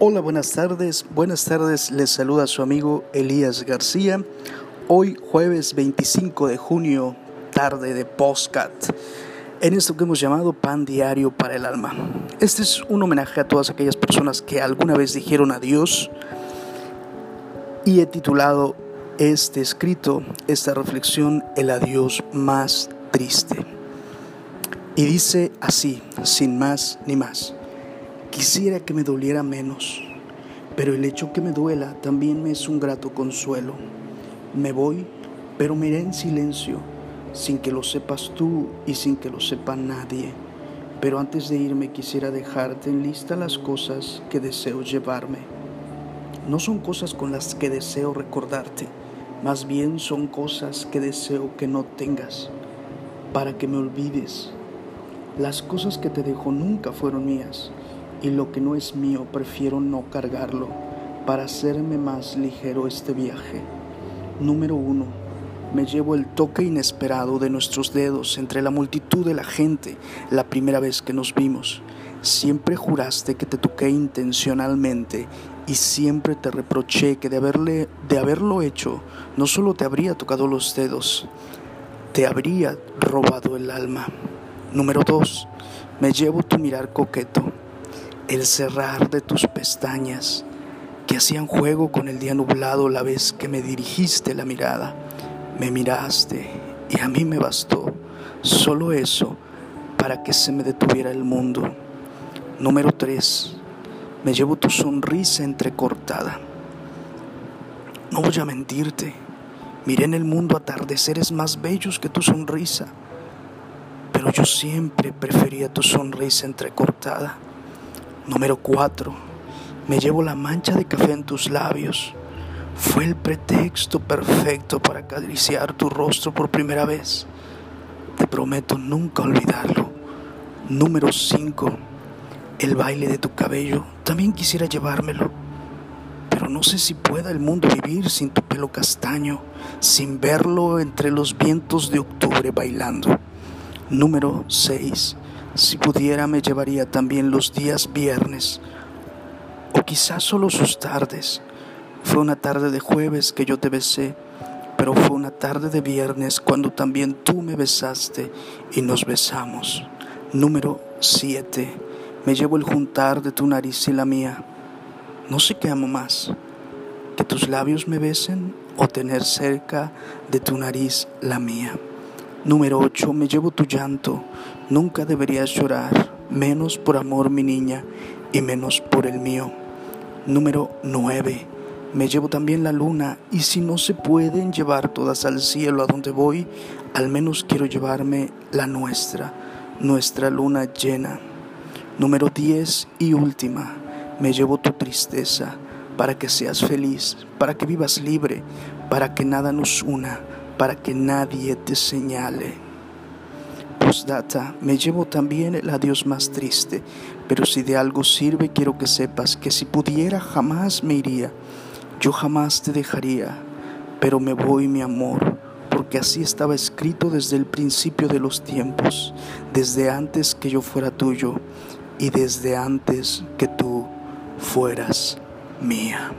Hola, buenas tardes. Buenas tardes, les saluda su amigo Elías García. Hoy jueves 25 de junio, tarde de postcat. En esto que hemos llamado Pan Diario para el Alma. Este es un homenaje a todas aquellas personas que alguna vez dijeron adiós y he titulado este escrito, esta reflexión, El adiós más triste. Y dice así, sin más ni más. Quisiera que me doliera menos, pero el hecho que me duela también me es un grato consuelo. Me voy, pero me iré en silencio, sin que lo sepas tú y sin que lo sepa nadie. Pero antes de irme quisiera dejarte en lista las cosas que deseo llevarme. No son cosas con las que deseo recordarte, más bien son cosas que deseo que no tengas, para que me olvides. Las cosas que te dejo nunca fueron mías y lo que no es mío prefiero no cargarlo para hacerme más ligero este viaje. Número uno, me llevo el toque inesperado de nuestros dedos entre la multitud de la gente la primera vez que nos vimos. Siempre juraste que te toqué intencionalmente y siempre te reproché que de, haberle, de haberlo hecho no solo te habría tocado los dedos, te habría robado el alma. Número dos, me llevo tu mirar coqueto el cerrar de tus pestañas que hacían juego con el día nublado la vez que me dirigiste la mirada. Me miraste y a mí me bastó solo eso para que se me detuviera el mundo. Número 3. Me llevo tu sonrisa entrecortada. No voy a mentirte. Miré en el mundo atardeceres más bellos que tu sonrisa, pero yo siempre prefería tu sonrisa entrecortada. Número 4. Me llevo la mancha de café en tus labios. Fue el pretexto perfecto para acariciar tu rostro por primera vez. Te prometo nunca olvidarlo. Número 5. El baile de tu cabello. También quisiera llevármelo. Pero no sé si pueda el mundo vivir sin tu pelo castaño, sin verlo entre los vientos de octubre bailando. Número 6. Si pudiera me llevaría también los días viernes o quizás solo sus tardes. Fue una tarde de jueves que yo te besé, pero fue una tarde de viernes cuando también tú me besaste y nos besamos. Número 7. Me llevo el juntar de tu nariz y la mía. No sé qué amo más, que tus labios me besen o tener cerca de tu nariz la mía. Número 8. Me llevo tu llanto. Nunca deberías llorar, menos por amor mi niña y menos por el mío. Número 9. Me llevo también la luna y si no se pueden llevar todas al cielo a donde voy, al menos quiero llevarme la nuestra, nuestra luna llena. Número 10 y última. Me llevo tu tristeza para que seas feliz, para que vivas libre, para que nada nos una para que nadie te señale. Postdata, me llevo también el adiós más triste, pero si de algo sirve quiero que sepas que si pudiera jamás me iría, yo jamás te dejaría, pero me voy mi amor, porque así estaba escrito desde el principio de los tiempos, desde antes que yo fuera tuyo y desde antes que tú fueras mía.